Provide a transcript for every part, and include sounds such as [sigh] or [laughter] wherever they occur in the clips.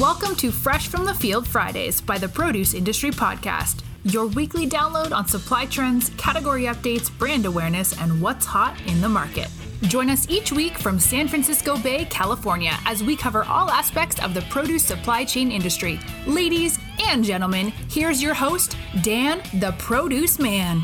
Welcome to Fresh from the Field Fridays by the Produce Industry Podcast, your weekly download on supply trends, category updates, brand awareness, and what's hot in the market. Join us each week from San Francisco Bay, California, as we cover all aspects of the produce supply chain industry. Ladies and gentlemen, here's your host, Dan the Produce Man.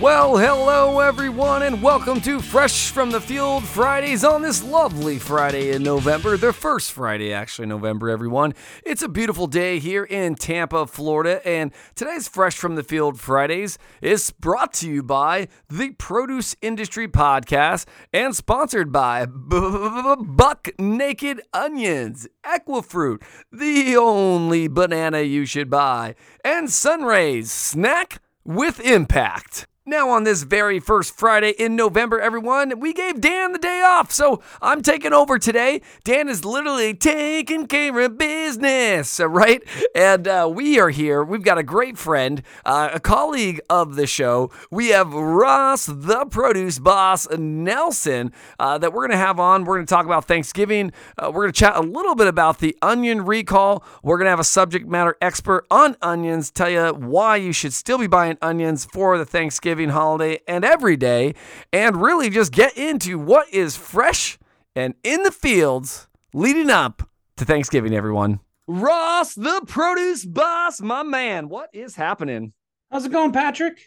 Well, hello everyone, and welcome to Fresh from the Field Fridays on this lovely Friday in November, the first Friday, actually, November, everyone. It's a beautiful day here in Tampa, Florida, and today's Fresh from the Field Fridays is brought to you by the Produce Industry Podcast and sponsored by Buck Naked Onions, Equifruit, the only banana you should buy, and Sunrays, snack with impact. Now, on this very first Friday in November, everyone, we gave Dan the day off, so I'm taking over today. Dan is literally taking care of business, [laughs] right? And uh, we are here. We've got a great friend, uh, a colleague of the show. We have Ross, the produce boss, Nelson, uh, that we're going to have on. We're going to talk about Thanksgiving. Uh, we're going to chat a little bit about the onion recall. We're going to have a subject matter expert on onions, tell you why you should still be buying onions for the Thanksgiving holiday and every day, and really just get into what is fresh and in the fields leading up to Thanksgiving, everyone. Ross, the produce boss, my man, what is happening? How's it going, Patrick?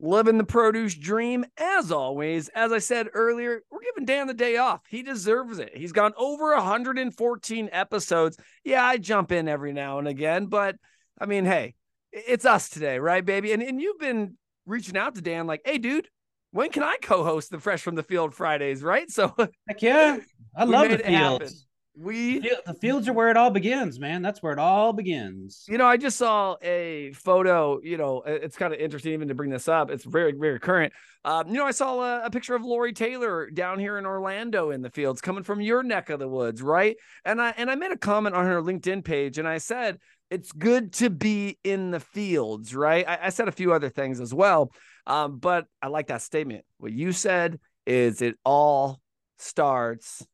Living the produce dream as always. As I said earlier, we're giving Dan the day off. He deserves it. He's gone over 114 episodes. Yeah, I jump in every now and again, but I mean, hey, it's us today, right, baby? And and you've been reaching out to Dan, like, hey, dude, when can I co-host the Fresh from the Field Fridays? Right. So [laughs] heck yeah. I love the fields. We the fields are where it all begins, man. That's where it all begins. You know, I just saw a photo. You know, it's kind of interesting even to bring this up. It's very, very current. Um, you know, I saw a, a, picture of Lori Taylor down here in Orlando in the fields, coming from your neck of the woods, right? And I and I made a comment on her LinkedIn page, and I said, it's good to be in the fields, right? I, I said a few other things as well, um, but I like that statement. What you said is it all starts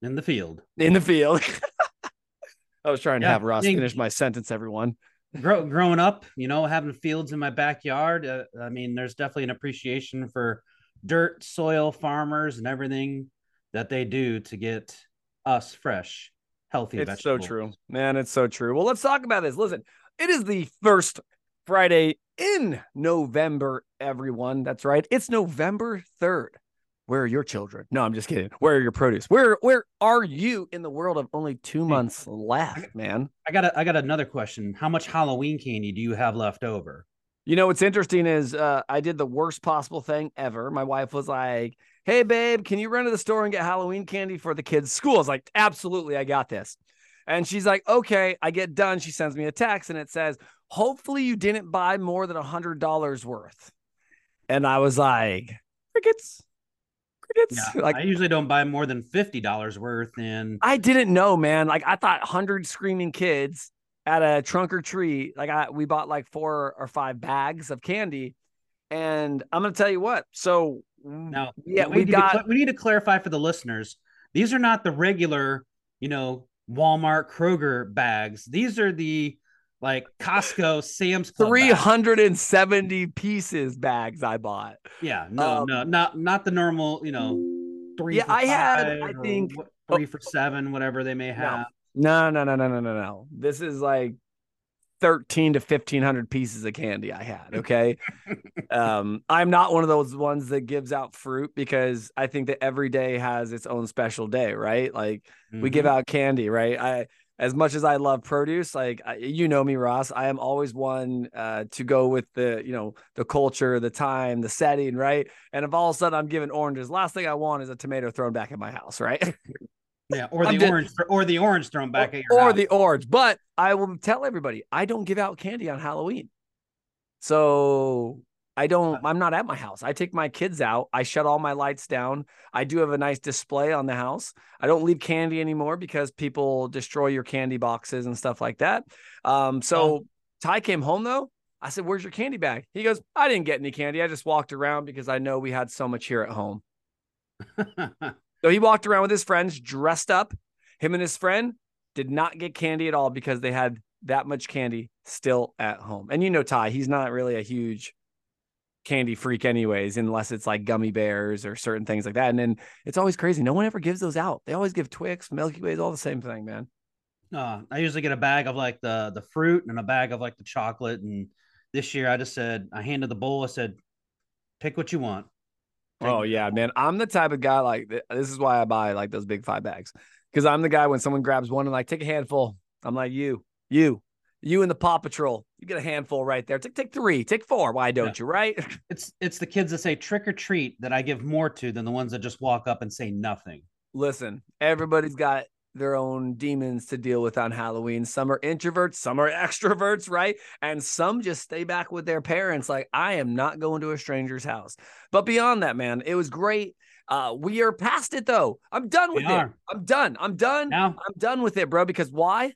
in the field. In the field. [laughs] I was trying to have Ross finish my sentence, everyone. Grow, growing up, you know, having fields in my backyard, uh, I mean, there's definitely an appreciation for dirt, soil, farmers, and everything that they do to get us fresh healthy it's vegetables. so true. Man it's so true. Well let's talk about this. Listen it is the first friday in november everyone. That's right. It's november 3rd where are your children? No i'm just kidding. Where are your produce? Where where are you in the world of only two months left man? I got a, i got another question. How much halloween candy do you have left over you know what's interesting is uh, I did the worst possible thing ever. My wife was like, "Hey, babe, can you run to the store and get Halloween candy for the kids' school?" I was like, "Absolutely, I got this." And she's like, "Okay." I get done. She sends me a text and it says, "Hopefully, you didn't buy more than a hundred dollars worth." And I was like, "Crickets." Crickets. Yeah, like I usually don't buy more than fifty dollars worth, and I didn't know, man. Like I thought, hundred screaming kids at a trunk or treat. Like I, we bought like four or five bags of candy, and I'm gonna tell you what. So now, yeah, we, we got. To, we need to clarify for the listeners. These are not the regular, you know, Walmart, Kroger bags. These are the like Costco, Sam's Club 370 bags. pieces bags I bought. Yeah, no, um, no, not not the normal, you know, three. Yeah, I had, I think, three oh, for seven, whatever they may have. No, no, no, no, no, no, no. This is like 13 to 1500 pieces of candy I had. Okay. [laughs] um, I'm not one of those ones that gives out fruit because I think that every day has its own special day, right? Like mm-hmm. we give mm-hmm. out candy, right? I, as much as I love produce, like you know me, Ross, I am always one uh, to go with the, you know, the culture, the time, the setting, right? And if all of a sudden I'm giving oranges, last thing I want is a tomato thrown back at my house, right? [laughs] Yeah, or the I'm orange, or the orange thrown back or, at your or house. the orange. But I will tell everybody, I don't give out candy on Halloween, so I don't. I'm not at my house. I take my kids out. I shut all my lights down. I do have a nice display on the house. I don't leave candy anymore because people destroy your candy boxes and stuff like that. Um, so oh. Ty came home though. I said, "Where's your candy bag?" He goes, "I didn't get any candy. I just walked around because I know we had so much here at home." [laughs] So he walked around with his friends dressed up. Him and his friend did not get candy at all because they had that much candy still at home. And you know, Ty, he's not really a huge candy freak, anyways, unless it's like gummy bears or certain things like that. And then it's always crazy. No one ever gives those out. They always give Twix, Milky Ways, all the same thing, man. Uh, I usually get a bag of like the the fruit and a bag of like the chocolate. And this year, I just said I handed the bowl. I said, "Pick what you want." Oh yeah, man. I'm the type of guy like this is why I buy like those big five bags because I'm the guy when someone grabs one and like take a handful. I'm like you, you, you and the Paw Patrol. You get a handful right there. Take take three, take four. Why don't yeah. you? Right? [laughs] It's it's the kids that say trick or treat that I give more to than the ones that just walk up and say nothing. Listen, everybody's got their own demons to deal with on Halloween. Some are introverts, some are [laughs] extroverts, right? And some just stay back with their parents. Like, I am not going to a stranger's house. But beyond that, man, it was great. Uh, we are past it though. I'm done with we it. Are. I'm done. I'm done. Now, I'm done with it, bro. Because why?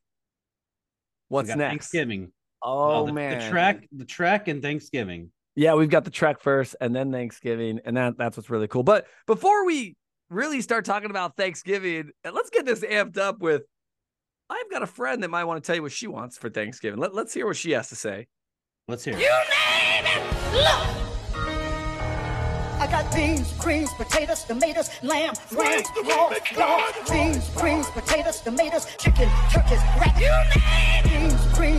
What's next? Thanksgiving. Oh the, man, the trek, the trek, and Thanksgiving. Yeah, we've got the trek first, and then Thanksgiving, and that that's what's really cool. But before we really start talking about Thanksgiving, and let's get this amped up with. I've got a friend that might want to tell you what she wants for Thanksgiving. Let, let's hear what she has to say. Let's hear. You name it. Look. I got beans, greens, potatoes, tomatoes, lamb, ram, pork, dog, beans, greens, potatoes, tomatoes, chicken, turkeys, rat. You name Beans, greens, potatoes,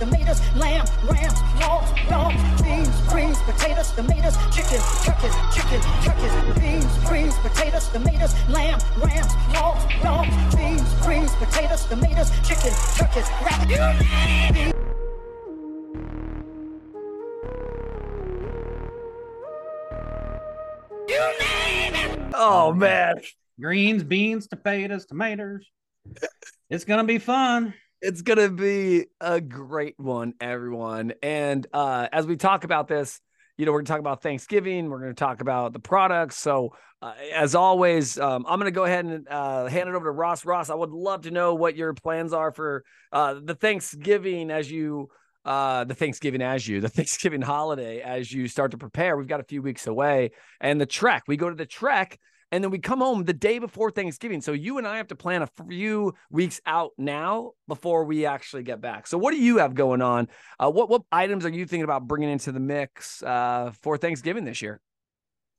tomatoes, lamb, ram, pork, dog, beans, greens, potatoes, tomatoes, chicken, turkeys, chicken, turkeys, beans, greens, potatoes, tomatoes, lamb, ram, pork, dog, beans, greens, potatoes, tomatoes, chicken, turkeys, rat. You name Oh man. Greens, beans, potatoes, tomatoes. It's gonna be fun. It's gonna be a great one, everyone. And uh, as we talk about this, you know, we're gonna talk about Thanksgiving. We're gonna talk about the products. So, uh, as always, um, I'm gonna go ahead and uh, hand it over to Ross. Ross, I would love to know what your plans are for uh, the Thanksgiving as you uh the Thanksgiving as you, the [laughs] Thanksgiving holiday as you start to prepare. We've got a few weeks away, and the trek. We go to the trek and then we come home the day before Thanksgiving. So you and I have to plan a few weeks out now before we actually get back. So what do you have going on? Uh, what what items are you thinking about bringing into the mix uh, for Thanksgiving this year?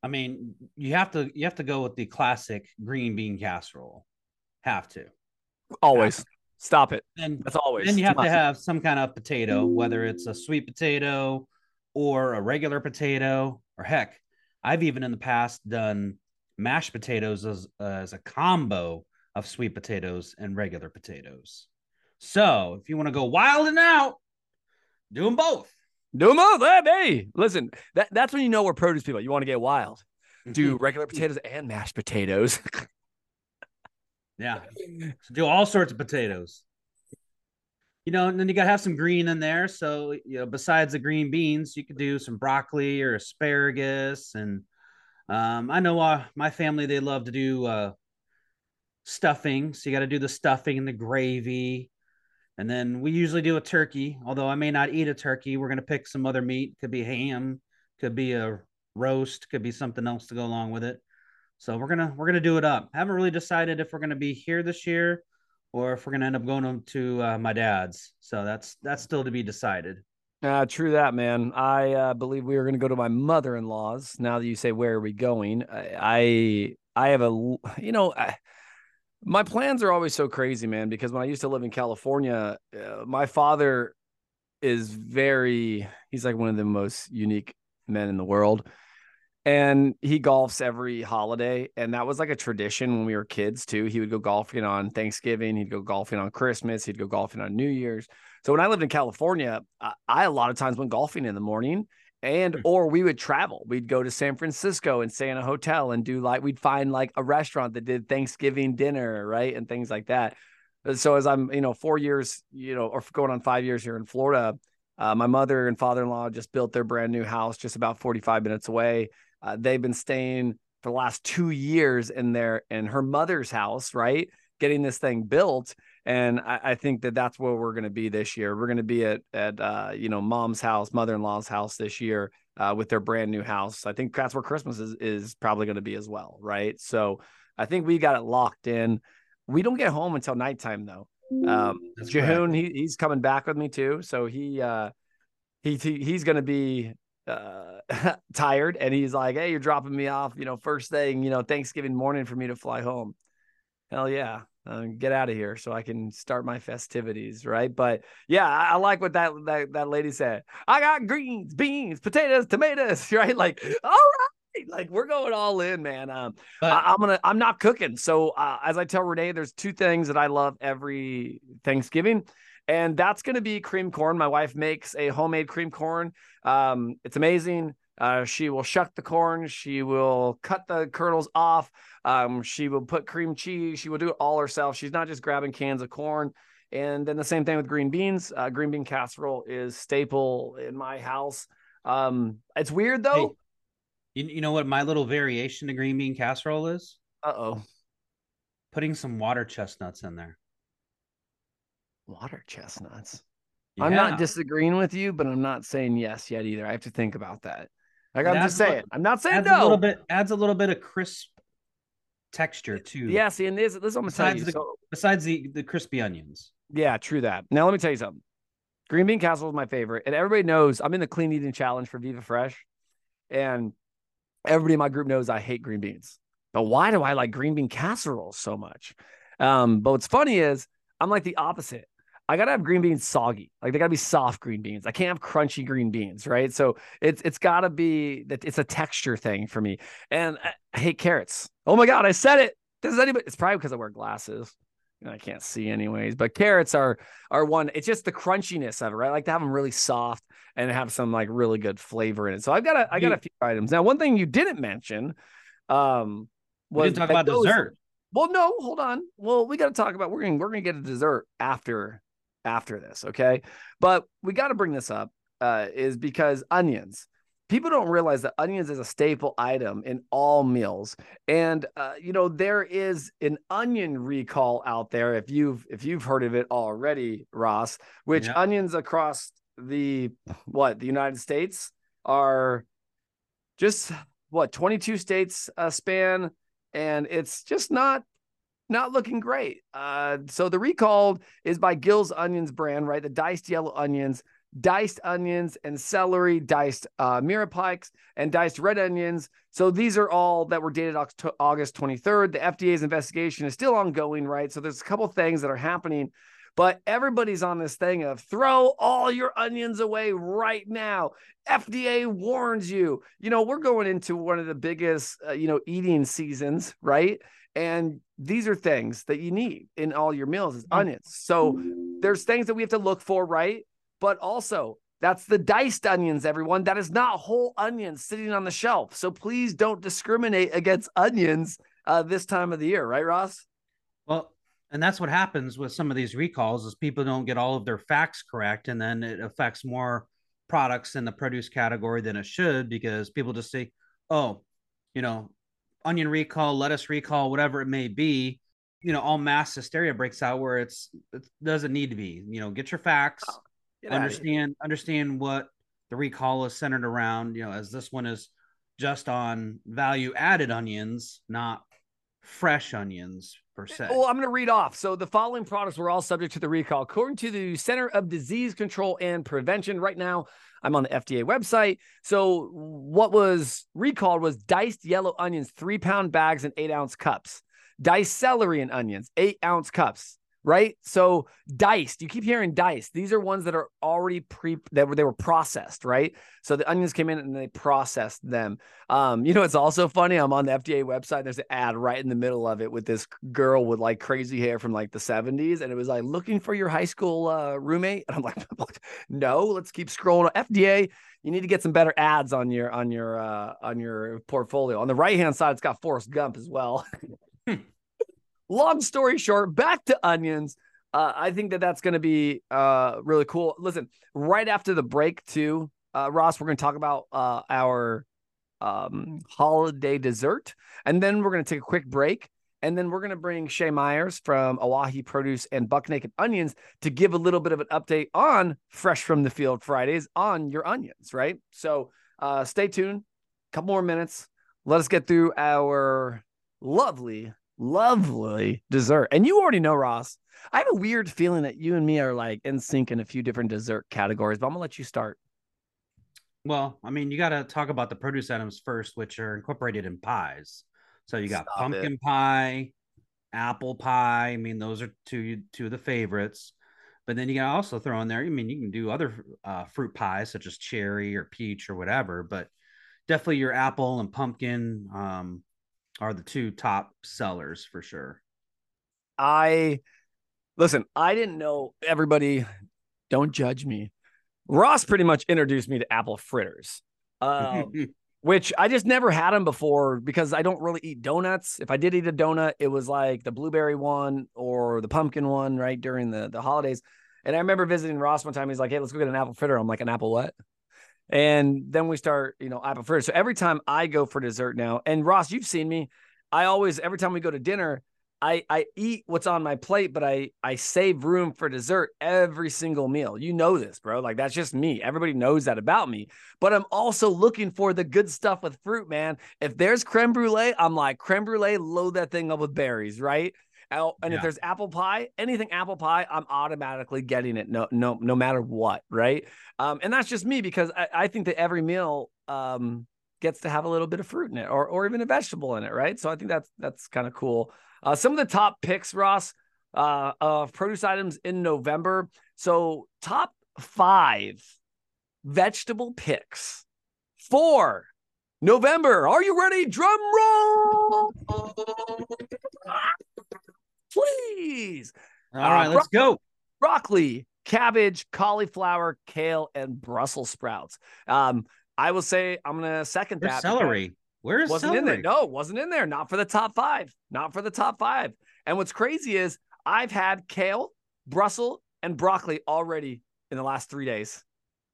I mean, you have to you have to go with the classic green bean casserole. Have to. Always. Have to. Stop it. And that's always. Then you have to have some kind of potato, whether it's a sweet potato or a regular potato, or heck, I've even in the past done mashed potatoes as, uh, as a combo of sweet potatoes and regular potatoes. So if you want to go wild and out, do them both. Do them both. Hey, hey, listen, that, that's when you know we're produce people. You want to get wild. Do regular potatoes and mashed potatoes. [laughs] yeah. So do all sorts of potatoes. You know, and then you got to have some green in there. So, you know, besides the green beans, you could do some broccoli or asparagus and um, I know uh, my family they love to do uh, stuffing, so you got to do the stuffing and the gravy, and then we usually do a turkey. Although I may not eat a turkey, we're gonna pick some other meat. Could be ham, could be a roast, could be something else to go along with it. So we're gonna we're gonna do it up. Haven't really decided if we're gonna be here this year or if we're gonna end up going to uh, my dad's. So that's that's still to be decided. Uh, true that, man. I uh, believe we are going to go to my mother-in-law's. Now that you say where are we going, I I have a you know I, my plans are always so crazy, man. Because when I used to live in California, uh, my father is very he's like one of the most unique men in the world, and he golfs every holiday, and that was like a tradition when we were kids too. He would go golfing on Thanksgiving, he'd go golfing on Christmas, he'd go golfing on New Year's. So when I lived in California, I, I a lot of times went golfing in the morning and hmm. or we would travel. We'd go to san francisco and stay in a hotel and do like we'd find like a restaurant that did thanksgiving dinner right and things like that. So as i'm you know four years you know or going on five years here in florida uh, my mother and father-in-law just built their brand new house just about 45 minutes away. Uh, they've been staying for the last two years in their in her mother's house right getting this thing built and I, I think that that's where we're going to be this year. We're going to be at at uh, you know mom's house, mother in law's house this year uh, with their brand new house. I think that's where Christmas is is probably going to be as well, right? So I think we got it locked in. We don't get home until nighttime though. Um, That's Jehoon, he, he's coming back with me too. So he, uh, he, he he's going to be uh [laughs] tired and he's like hey you're dropping me off you know first thing you know thanksgiving morning for me to fly home hell yeah. Uh, get out of here so i can start my festivities right? But yeah I, I like what that, that that lady said. I got greens beans potatoes tomatoes [laughs] right? Like all right. Like we're going all in man. Um But I, am gonna i'm not cooking. So uh, as i tell renee there's two things that i love every thanksgiving and that's going to be cream corn. My wife makes a homemade cream corn. Um, it's amazing. Uh, she will shuck the corn. She will cut the kernels off. Um, she will put cream cheese. She will do it all herself. She's not just grabbing cans of corn. And then the same thing with green beans. Uh, green bean casserole is staple in my house. Um, it's weird though. you, you know what my little variation to green bean casserole is? Uh oh, Putting some water chestnuts in there. water chestnuts. I'm not disagreeing with you, but I'm not saying yes yet either. I have to think about that. Like I'm just what- saying. I'm not saying adds no. a little bit adds a little bit of crisp texture too. Yeah, see, and this, this I'm Besides you. the- So, Besides the the crispy onions. yeah, true that. Now let me tell you something. Green bean casserole is my favorite, and everybody knows I'm in the clean eating challenge for Viva Fresh, and everybody in my group knows I hate green beans. But why do I like green bean casserole so much? Um, but what's funny is I'm like the opposite. I gotta have green beans soggy, like they gotta be soft green beans. I can't have crunchy green beans, right? So it's it's gotta be that it's a texture thing for me. And I, I hate carrots. Oh my god, I said it. Does anybody? It's probably because I wear glasses. and I can't see anyways. But carrots are are one. It's just the crunchiness of it, right? I like to have them really soft and have some like really good flavor in it. So I've got a I got a few items. Now, one thing you didn't mention, um, We was didn't talk about goes- dessert. well, no, hold on. Well, we got to talk about we're to we're going to get a dessert after after this, okay? But we got to bring this up uh is because onions. People don't realize that onions is a staple item in all meals. And uh, you know, there is an onion recall out there if you've if you've heard of it already, Ross, which Yeah. onions across the what, the United States are just what, 22 states uh, span and it's just not not looking great. Uh, so the recall is by Gill's Onions brand, right? The diced yellow onions, diced onions, and celery, diced uh, mirapikes, and diced red onions. So these are all that were dated August 23rd. The FDA's investigation is still ongoing, right? So there's a couple things that are happening. But everybody's on this thing of throw all your onions away right now. FDA warns you. You know, we're going into one of the biggest, uh, you know, eating seasons, right? And these are things that you need in all your meals is onions. So there's things that we have to look for, right? But also, that's the diced onions, everyone. That is not whole onions sitting on the shelf. So please don't discriminate against onions uh, this time of the year, right, Ross? Well, and that's what happens with some of these recalls is people don't get all of their facts correct, and then it affects more products in the produce category than it should because people just say, "Oh, you know, onion recall, lettuce recall, whatever it may be." You know, all mass hysteria breaks out where it's it doesn't need to be. You know, get your facts, oh, Get understand understand what the recall is centered around. You know, as this one is just on value added onions, not fresh onions per se. Well, I'm going to read off. So the following products were all subject to the recall. According to the Center of Disease Control and Prevention, right now I'm on the FDA website. So what was recalled was diced yellow onions, three pound bags and eight ounce cups. Diced celery and onions, eight ounce cups. Right. So diced, you keep hearing diced. These are ones that are already pre that were they were processed, right? So the onions came in and they processed them. Um, you know, it's also funny. I'm on the FDA website. There's an ad right in the middle of it with this girl with like crazy hair from like the 70s. And it was like looking for your high school uh, roommate. And I'm like, [laughs] no, let's keep scrolling. FDA, you need to get some better ads on your on your uh on your portfolio. On the right-hand side, it's got Forrest Gump as well. Long story short, back to onions. Uh, I think that that's going to be uh, really cool. Listen, right after the break, too, uh, Ross, we're going to talk about uh, our um, holiday dessert. And then we're going to take a quick break. And then we're going to bring Shay Myers from Owyhee Produce and Buck Naked Onions to give a little bit of an update on Fresh from the Field Fridays on your onions, right? So uh, stay tuned. A couple more minutes. Let us get through our lovely, lovely dessert. And you already know, Ross. I have a weird feeling that you and me are like in sync in a few different dessert categories, but I'm gonna let you start. Well, I mean, you got to talk about the produce items first, which are incorporated in pies. So you got Stop pumpkin pie, apple pie. I mean, those are two two of the favorites. But then you can also throw in there. I mean, you can do other uh, fruit pies such as cherry or peach or whatever. But definitely your apple and pumpkin um, are the two top sellers for sure. I listen, I didn't know everybody. Don't judge me. Ross pretty much introduced me to apple fritters, um, [laughs] which I just never had them before because I don't really eat donuts. If I did eat a donut, it was like the blueberry one or the pumpkin one, right during the the holidays. And I remember visiting Ross one time. He's like, "Hey, let's go get an apple fritter." I'm like, "An apple what?" And then we start, you know, apple fritter. So every time I go for dessert now, and Ross, you've seen me. I always every time we go to dinner, I I eat what's on my plate, but I I save room for dessert every single meal. You know this, bro. Like that's just me. Everybody knows that about me. But I'm also looking for the good stuff with fruit, man. If there's creme brulee, I'm like creme brulee, load that thing up with berries, right? And if there's apple pie, anything apple pie, I'm automatically getting it. No, no, no matter what, right? Um, and that's just me because I, I think that every meal um gets to have a little bit of fruit in it, or or even a vegetable in it, right? So I think that's that's kind of cool. Uh, some of the top picks, Ross, uh, of produce items in November. So top five vegetable picks for November. Are you ready? Drum roll, please. All right, Uh, let's go. broccoli, cabbage, cauliflower, kale, and Brussels sprouts. Um, I will say I'm gonna second Where's that. celery? Where's because wasn't celery? in there. No, wasn't in there. Not for the top five. Not for the top five. And what's crazy is I've had kale, Brussels, and broccoli already in the last three days.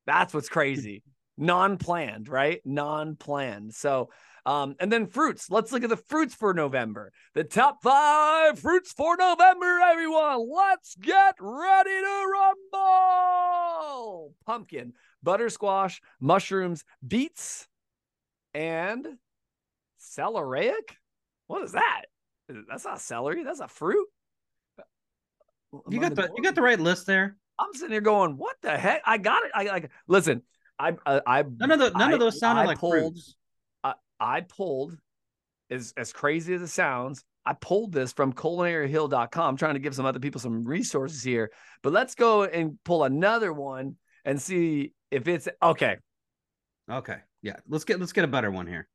That's what's crazy. [laughs] Non-planned, right? Non-planned. So um, and then fruits. Let's look at the fruits for November. The top five fruits for November, everyone. Let's get ready to rumble. Pumpkin, butter squash, mushrooms, beets, and celeriac. What is that? That's not celery. That's a fruit. You Am I got the you got the right list there. I'm sitting here going, what the heck? I got it. I like. Listen, I I, I None of the none I- of those sounded I like pulled, fruits. I pulled, as as crazy as it sounds, I pulled this from culinaryhill.com, trying to give some other people some resources here. But let's go and pull another one and see if it's okay. Okay, yeah. Let's get let's get a better one here.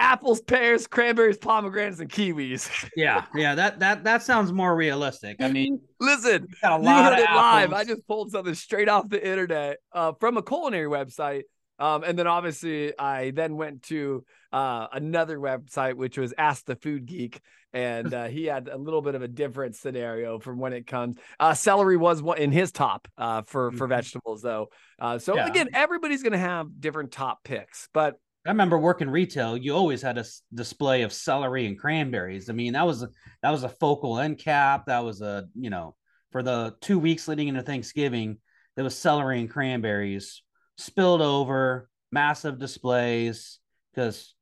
Apples, pears, cranberries, pomegranates, and kiwis. [laughs] Yeah, yeah. That that that sounds more realistic. I mean, Listen, you got a you lot heard it live. I just pulled something straight off the internet uh, from a culinary website. Um, and then obviously I then went to uh, another website, which was Ask the Food Geek. And uh, he had a little bit of a different scenario from when it comes. Uh, celery was one in his top uh, for for Mhm. vegetables, though. Uh, so Yeah. again, everybody's going to have different top picks, but I remember working retail. You always had a display of celery and cranberries. I mean, that was a, that was a focal end cap. That was a you know for the two weeks leading into Thanksgiving, there was celery and cranberries spilled over, massive displays because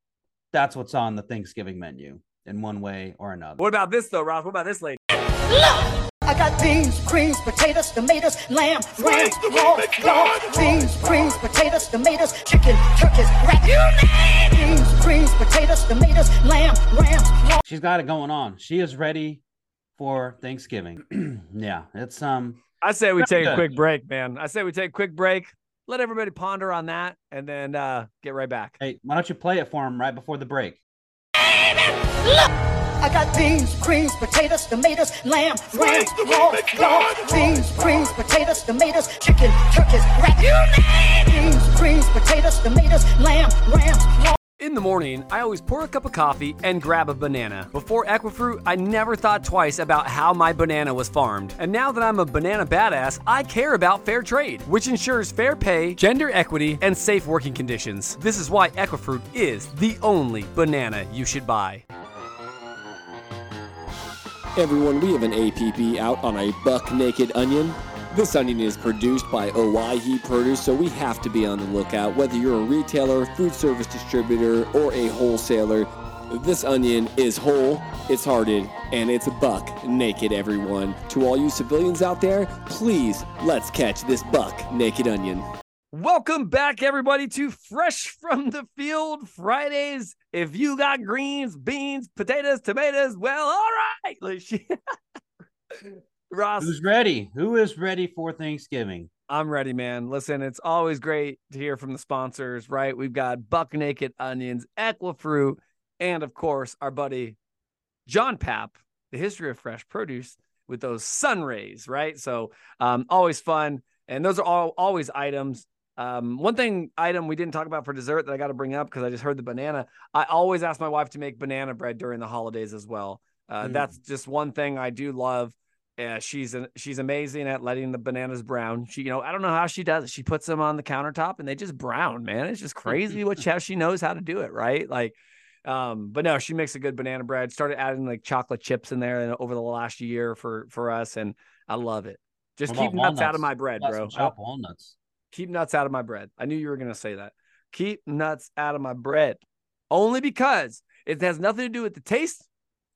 that's what's on the Thanksgiving menu in one way or another. what about this though, Ross? What about this lady? Look! I got beans, greens, potatoes, tomatoes, lamb, ram, raw, dog, beans, greens, potatoes, tomatoes, chicken, turkeys, rat, beans, greens, potatoes, tomatoes, lamb, ram, raw. She's got it going on. She is ready for Thanksgiving. [clears throat] yeah, it's um I say we take a quick break, man. I say we take a quick break. Let everybody ponder on that, and then uh, get right back. Hey, why don't you play it for him right before the break? I got beans, greens, potatoes, tomatoes, lamb, ram, raw, dog, beans, greens, potatoes, tomatoes, chicken, turkeys, rat, beans, greens, potatoes, tomatoes, lamb, ram, raw. In the morning, I always pour a cup of coffee and grab a banana. Before Equifruit, I never thought twice about how my banana was farmed. And now that I'm a banana badass, I care about fair trade, which ensures fair pay, gender equity, and safe working conditions. This is why Equifruit is the only banana you should buy. Everyone, we have an APB out on a buck naked onion. This onion is produced by Owyhee Produce, so we have to be on the lookout. Whether you're a retailer, food service distributor, or a wholesaler, This onion is whole, it's hearted, and it's a buck naked, everyone. To all you civilians out there, please let's catch this buck naked onion. Welcome back, everybody, to Fresh from the Field Fridays. If you got greens, beans, potatoes, tomatoes, well, all right. [laughs] Ross, Who's ready? Who is ready for Thanksgiving? I'm ready, man. Listen, it's always great to hear from the sponsors, right? We've got Buck Naked Onions, Equifruit, and of course, our buddy John Papp, the history of fresh produce with those Sunrays, right? So, um, always fun. And those are all always items. Um, one thing item we didn't talk about for dessert that I got to bring up because I just heard the banana. I always ask my wife to make banana bread during the holidays as well. Uh, Mm. That's just one thing I do love. Yeah, she's an, she's amazing at letting the bananas brown. She, you know, I don't know how she does it. She puts them on the countertop and they just brown, man. It's just crazy what [laughs] how she knows how to do it, right? Like, um, but no, she makes a good banana bread. Started adding like chocolate chips in there over the last year for for us, and I love it. Just keep nuts out of my bread, bro. chopped walnuts. Keep nuts out of my bread. I knew you were gonna say that. Keep nuts out of my bread, only because it has nothing to do with the taste.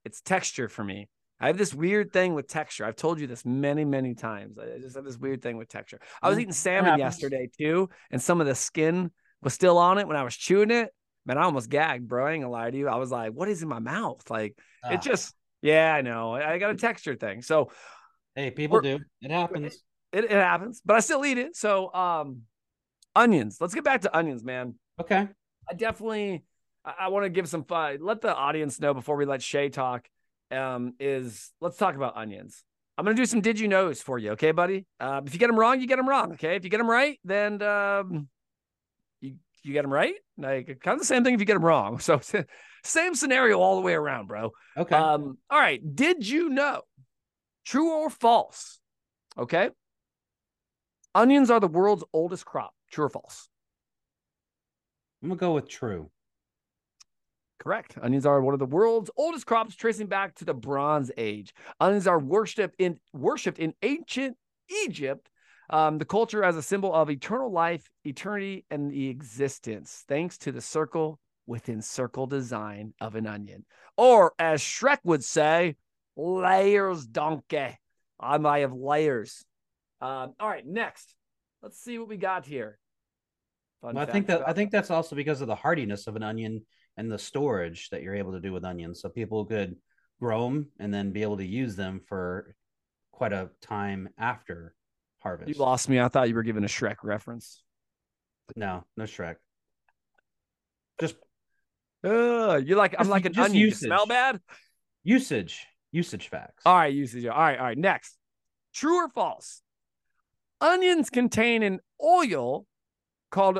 It's texture for me. I have this weird thing with texture. I've told you this many, many times. I just have this weird thing with texture. I was eating salmon yesterday too, and some of the skin was still on it when I was chewing it. Man, I almost gagged, bro. I ain't gonna lie to you. I was like, what is in my mouth? Like, Ah, it just, yeah, I know. I I got a texture thing. So hey, people do. It happens. it, it happens, but I still eat it. So, um, onions. Let's get back to onions, man. Okay. I definitely I, I want to give some fun. Let the audience know before we let Shay talk. Um, is let's talk about onions. I'm gonna do some did you knows for you, okay, buddy? Uh, if you get them wrong, you get them wrong. Okay, if you get them right, then um, you you get them right. Like kind of the same thing if you get them wrong. [laughs] So same scenario all the way around, bro. Okay. Um, all right. Did you know? True or false? Okay. Onions are the world's oldest crop. True or false? I'm gonna go with true. Correct. Onions are one of the world's oldest crops, tracing back to the Bronze Age. Onions are worshipped in worshipped in ancient Egypt. Um, the culture as a symbol of eternal life, eternity, and the existence, thanks to the circle within circle design of an onion, or as Shrek would say, layers, donkey. I might have layers. Um, all right, next, let's see what we got here. Well, I think that I think that's also because of the hardiness of an onion and the storage that you're able to do with onions. So people could grow them and then be able to use them for quite a time after harvest. you lost me. I thought you were giving a Shrek reference. No, no Shrek. Just Ugh, you're like I'm like an onion. You smell bad. usage, usage facts. All right, usage. All right, all right. Next, true or false? Onions contain an oil called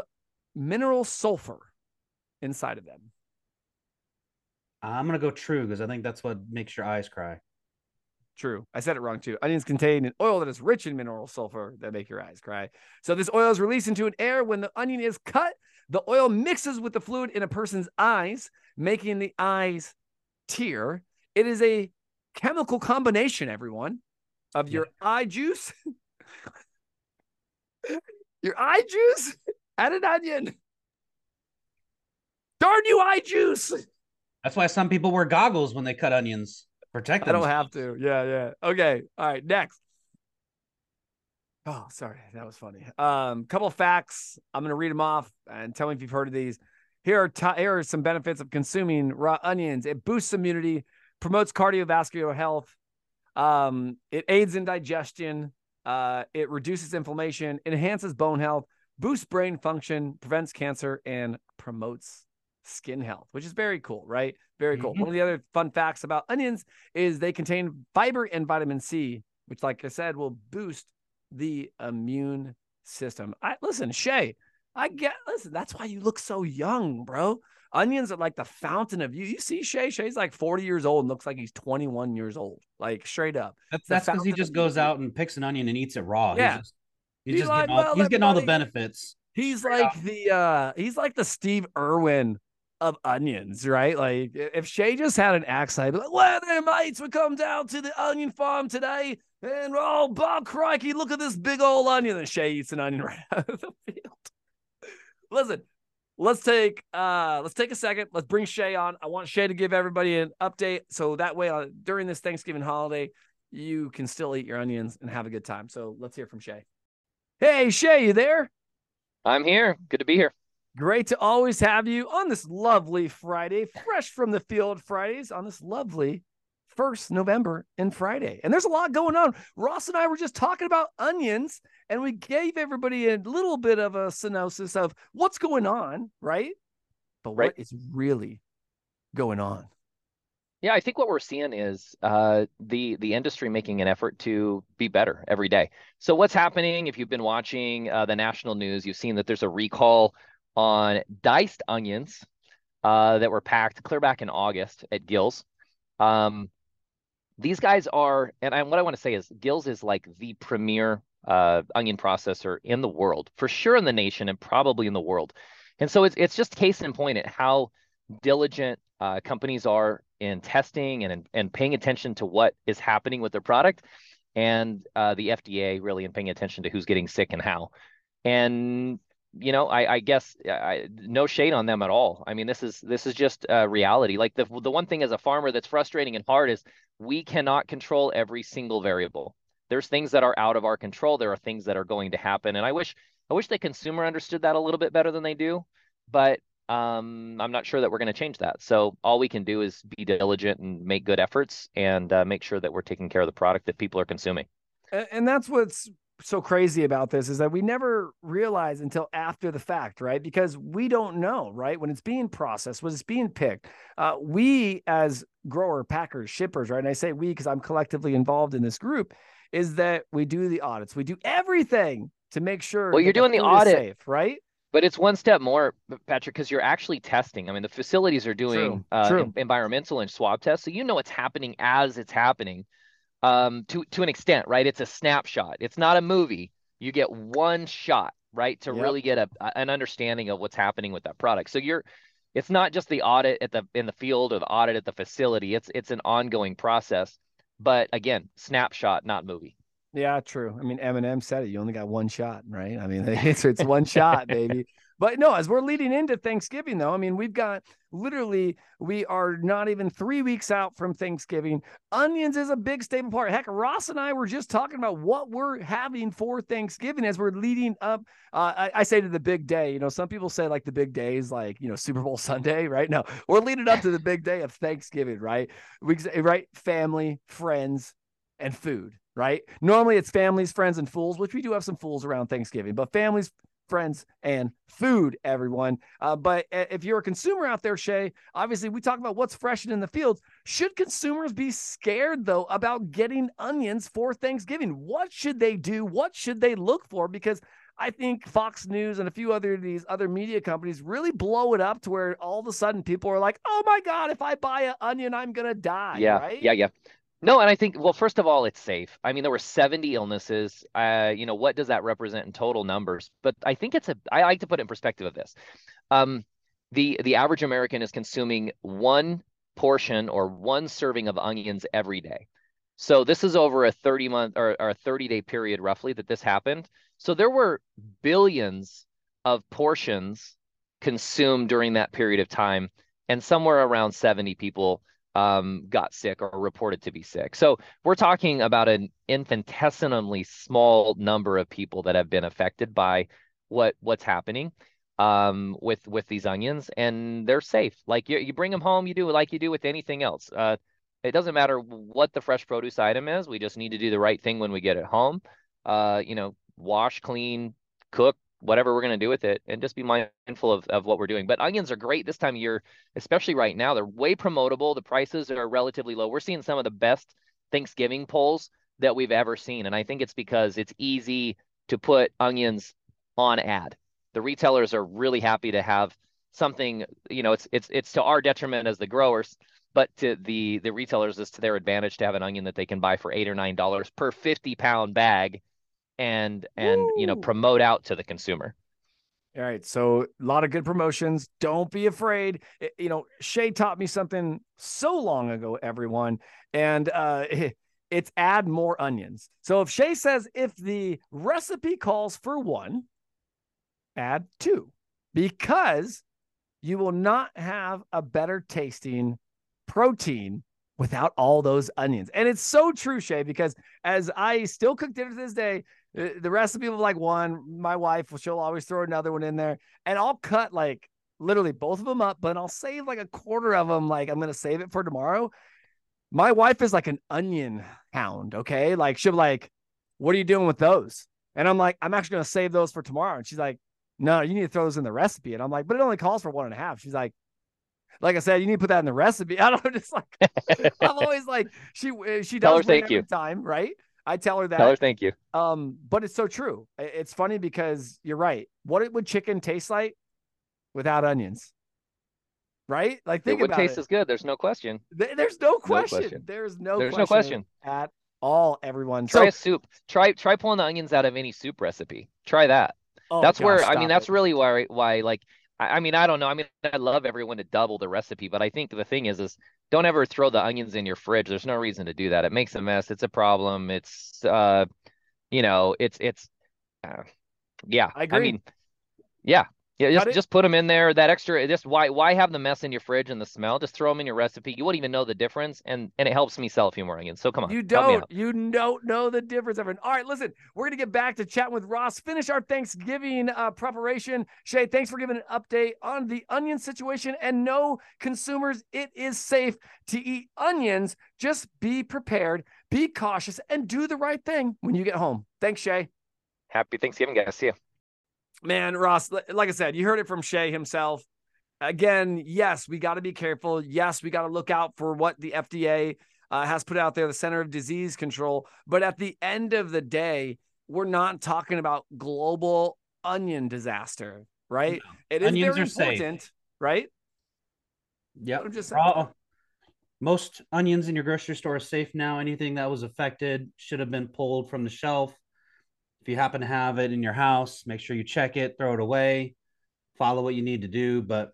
mineral sulfur inside of them. I'm gonna go true because I think that's what makes your eyes cry. True. I said it wrong too. Onions contain an oil that is rich in mineral sulfur that make your eyes cry. So this oil is released into an air when the onion is cut. The oil mixes with the fluid in a person's eyes, making the eyes tear. It is a chemical combination, everyone, of your eye juice, [laughs] your eye juice, and an onion. Darn you, eye juice. That's why some people wear goggles when they cut onions. Protect them. I don't have to. Yeah, yeah. Okay. All right. Next. Oh, sorry. That was funny. Um, couple of facts. I'm gonna read them off and tell me if you've heard of these. Here are ti- here are some benefits of consuming raw onions. It boosts immunity, promotes cardiovascular health. Um, it aids in digestion. Uh, it reduces inflammation, enhances bone health, boosts brain function, prevents cancer, and promotes skin health, which is very cool, right? Very cool. Mhm. One of the other fun facts about onions is they contain fiber and vitamin C, which, like I said, will boost the immune system. I listen, Shay. I get listen. That's why you look so young, bro. Onions are like the fountain of you. You see Shay. Shay's like 40 years old and looks like he's 21 years old. Like straight up. That's because he just goes out and picks an onion and eats it raw. Yeah. He's just, he's He's just like, getting all, "Well, he's getting all the benefits. He's like the uh he's like the Steve Irwin of onions, right? Like if Shay just had an axe, I'd be like, well there, mates, we come down to the onion farm today. And oh, Bob Crikey, look at this big old onion. And Shay eats an onion [laughs] right out of the field. Listen, let's take uh let's take a second. Let's bring Shay on. I want Shay to give everybody an update so that way uh, during this Thanksgiving holiday you can still eat your onions and have a good time. So let's hear from Shay. Hey Shay, you there? I'm here. Good to be here. Great to always have you on this lovely Friday, fresh from the field Fridays on this lovely first November and Friday. And there's a lot going on. Ross and I were just talking about onions and we gave everybody a little bit of a synopsis of what's going on, right? But what Right. is really going on? Yeah, I think what we're seeing is uh, the the industry making an effort to be better every day. So what's happening? If you've been watching uh, the national news, you've seen that there's a recall on diced onions uh, that were packed clear back in August at Gills. Um, these guys are, and I, what I want to say is, Gills is like the premier uh, onion processor in the world, for sure in the nation, and probably in the world. And so it's it's just case in point at how diligent uh, companies are in testing and and paying attention to what is happening with their product, and uh, the FDA really in paying attention to who's getting sick and how. And you know, I, I guess I, no shade on them at all. I mean, this is this is just uh, reality. Like the the one thing as a farmer that's frustrating and hard is we cannot control every single variable. There's things that are out of our control. There are things that are going to happen, and I wish I wish the consumer understood that a little bit better than they do. But um, I'm not sure that we're going to change that. So all we can do is be diligent and make good efforts and uh, make sure that we're taking care of the product that people are consuming. And that's what's so crazy about this is that we never realize until after the fact, right? Because we don't know, right? When it's being processed, when it's being picked, uh, we as grower, packers, shippers, right? And I say we because I'm collectively involved in this group, is that we do the audits, we do everything to make sure. Well, you're doing the audit. safe, right? But it's one step more, Patrick, because you're actually testing. I mean, the facilities are doing True, uh, true. environmental and swab tests, so you know what's happening as it's happening. Um, to to an extent, right? It's a snapshot. It's not a movie. You get one shot, right, to Yep. really get a an understanding of what's happening with that product. So you're, it's not just the audit at the in the field or the audit at the facility. It's it's an ongoing process. But again, snapshot, not movie. Yeah, true. I mean, Eminem said it. You only got one shot, right? I mean, [laughs] it's it's one shot, baby. [laughs] But no, as we're leading into Thanksgiving, though, I mean, we've got literally we are not even three weeks out from Thanksgiving. Onions is a big staple part. Heck, Ross and I were just talking about what we're having for Thanksgiving as we're leading up. Uh, I, I say to the big day. You know, some people say like the big day is like you know Super Bowl [laughs] Sunday, right? No, we're leading up to the big day of Thanksgiving, right? We right family, friends, and food, right? Normally it's families, friends, and fools, which we do have some fools around Thanksgiving, but families, friends, and food, everyone. Uh, but uh, if you're a consumer out there, Shay, obviously we talk about what's fresh and in the fields. Should consumers be scared though about getting onions for Thanksgiving? What should they do? What should they look for? Because I think Fox News and a few other these other media companies really blow it up to where all of a sudden people are like, "Oh my god, if I buy an onion, I'm gonna die." Yeah, right? yeah, yeah. No, and I think, well, first of all, it's safe. I mean, there were 70 illnesses. Uh, you know, what does that represent in total numbers? But I think it's a, I like to put it in perspective of this. Um, the the average American is consuming one portion or one serving of onions every day. So this is over a 30 month or, or a 30 day period roughly that this happened. So there were billions of portions consumed during that period of time, and somewhere around 70 people um, got sick or reported to be sick. So we're talking about an infinitesimally small number of people that have been affected by what what's happening um, with with these onions, and they're safe. Like you, you bring them home, you do like you do with anything else. Uh, it doesn't matter what the fresh produce item is. We just need to do the right thing when we get it home. Uh, you know, wash, clean, cook, whatever we're going to do with it, and just be mindful of, of what we're doing. But onions are great this time of year, especially right now. They're way promotable. The prices are relatively low. We're seeing some of the best Thanksgiving polls that we've ever seen. And I think it's because it's easy to put onions on ad. The retailers are really happy to have something, you know, it's it's it's to our detriment as the growers, but to the the retailers it's to their advantage to have an onion that they can buy for eight or nine dollars per 50 pound bag and and you know promote out to the consumer. All right. So a lot of good promotions. Don't be afraid. I- You know, Shay taught me something so long ago, everyone. And uh [laughs] it's add more onions. So if Shay says if the recipe calls for one, add two. because you will not have a better tasting protein without all those onions. And it's so true, Shay, because as I still cook dinner to this day, Uh, the recipe of like one, my wife, she'll always throw another one in there, and I'll cut like literally both of them up, but I'll save like a quarter of them. Like I'm gonna save it for tomorrow. My wife is like an onion hound. Okay, like she'll be like, "What are you doing with those?" And I'm like, "I'm actually gonna save those for tomorrow." And she's like, "No, you need to throw those in the recipe." And I'm like, "But it only calls for one and a half." She's like, like I said, you need to put that in the recipe. [laughs] I don't know, just like I'm always like she uh, she does thank you. time, right? I tell her that. Tell her thank you. Um, but it's so true. It's funny because you're right. What it would chicken taste like without onions? Right? Like think about It would about taste it. as good. There's no question. Th- There's no question. question. There's no There's no question question. at all, everyone. Try so, a soup. Try try pulling the onions out of any soup recipe. Try that. oh, that's where I mean that's really why why like I, I mean I don't know. I mean I love everyone to double the recipe but I think the thing is is don't ever throw the onions in your fridge. There's no reason to do that. It makes a mess. It's a problem. It's uh you know it's it's uh, yeah. I agree. mean yeah yeah just it. just put them in there that extra just why why have the mess in your fridge and the smell just throw them in your recipe you wouldn't even know the difference and and it helps me sell a few more onions so come on You don't. You don't know the difference, everyone. All right, listen. We're gonna get back to chatting with Ross. Finish our Thanksgiving uh, preparation. Shay, thanks for giving an update on the onion situation. And no, consumers, it is safe to eat onions. Just be prepared, be cautious, and do the right thing when you get home. Thanks, Shay. happy Thanksgiving guys see you Man, Ross, like I said, you heard it from Shay himself. Again, yes, we got to be careful. Yes, we got to look out for what the FDA uh, has put out there, the Center of Disease Control. But at the end of the day, we're not talking about global onion disaster, right? It is Onions very are safe. important, right? Yeah, I'm just Raw- most onions in your grocery store are safe now. Anything that was affected should have been pulled from the shelf. If you happen to have it in your house, make sure you check it, throw it away, follow what you need to do. But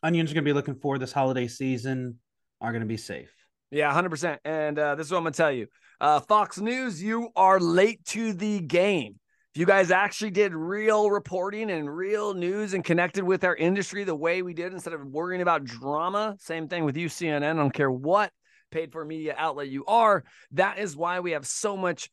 onions are going to be looking for this holiday season are going to be safe. Yeah, 100%. And uh, this is what I'm going to tell you uh, Fox News, you are late to the game. If you guys actually did real reporting and real news and connected with our industry the way we did instead of worrying about drama, same thing with you, CNN. I don't care what paid for media outlet you are. That is why we have so much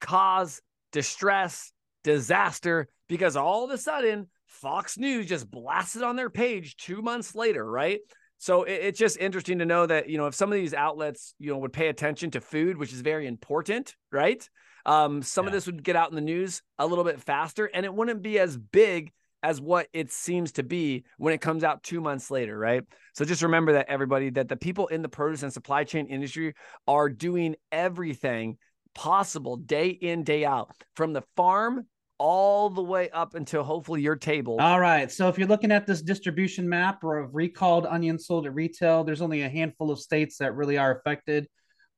cause, distress, disaster, because all of a sudden, Fox News just blasted on their page two months later, right? So it, it's just interesting to know that, you know, if some of these outlets, you know, would pay attention to food, which is very important, right? Um, some of this would get out in the news a little bit faster and it wouldn't be as big as what it seems to be when it comes out two months later, right? So just remember that everybody, that the people in the produce and supply chain industry are doing everything possible day in, day out, from the farm all the way up until hopefully your table. All right. So if you're looking at this distribution map of recalled onions sold at retail, there's only a handful of states that really are affected,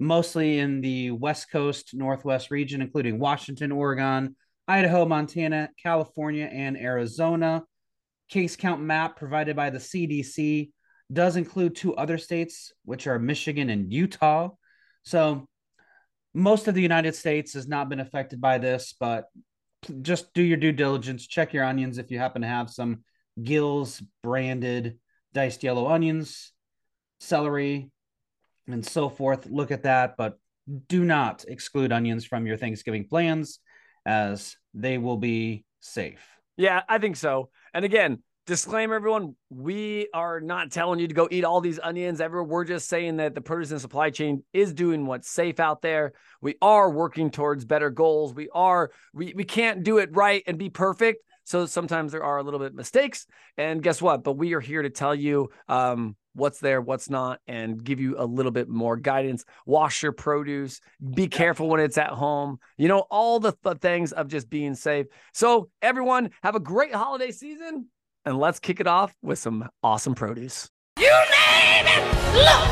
mostly in the West Coast, Northwest region, including Washington, Oregon, Idaho, Montana, California, and Arizona. Case count map provided by the CDC does include two other states, which are Michigan and Utah. So most of the United States has not been affected by this, but just do your due diligence. Check your onions if you happen to have some Gills branded diced yellow onions, celery, and so forth. Look at that, but do not exclude onions from your Thanksgiving plans as they will be safe. Yeah, I think so. And again, disclaimer everyone, we are not telling you to go eat all these onions ever. We're just saying that the produce and supply chain is doing what's safe out there. We are working towards better goals. We are we we can't do it right and be perfect. So sometimes there are a little bit mistakes. And guess what? But we are here to tell you um what's there, what's not, and give you a little bit more guidance. Wash your produce, be careful when it's at home, you know, all the th- things of just being safe. So, everyone, have a great holiday season, and let's kick it off with some awesome produce. You name it, look.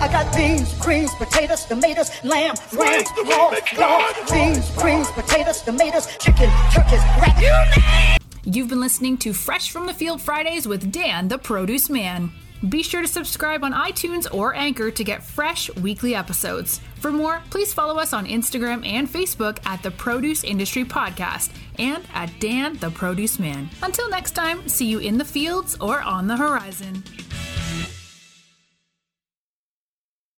I got beans, greens, potatoes, tomatoes, lamb, ram, hog, dog, beans, greens, potatoes, tomatoes, chicken, turkeys, rat. You name You've been listening to Fresh from the Field Fridays with Dan, the produce man. Be sure to subscribe on iTunes or Anchor to get fresh weekly episodes. For more, please follow us on Instagram and Facebook at the Produce Industry Podcast and at Dan the Produce Man. Until next time, see you in the fields or on the horizon.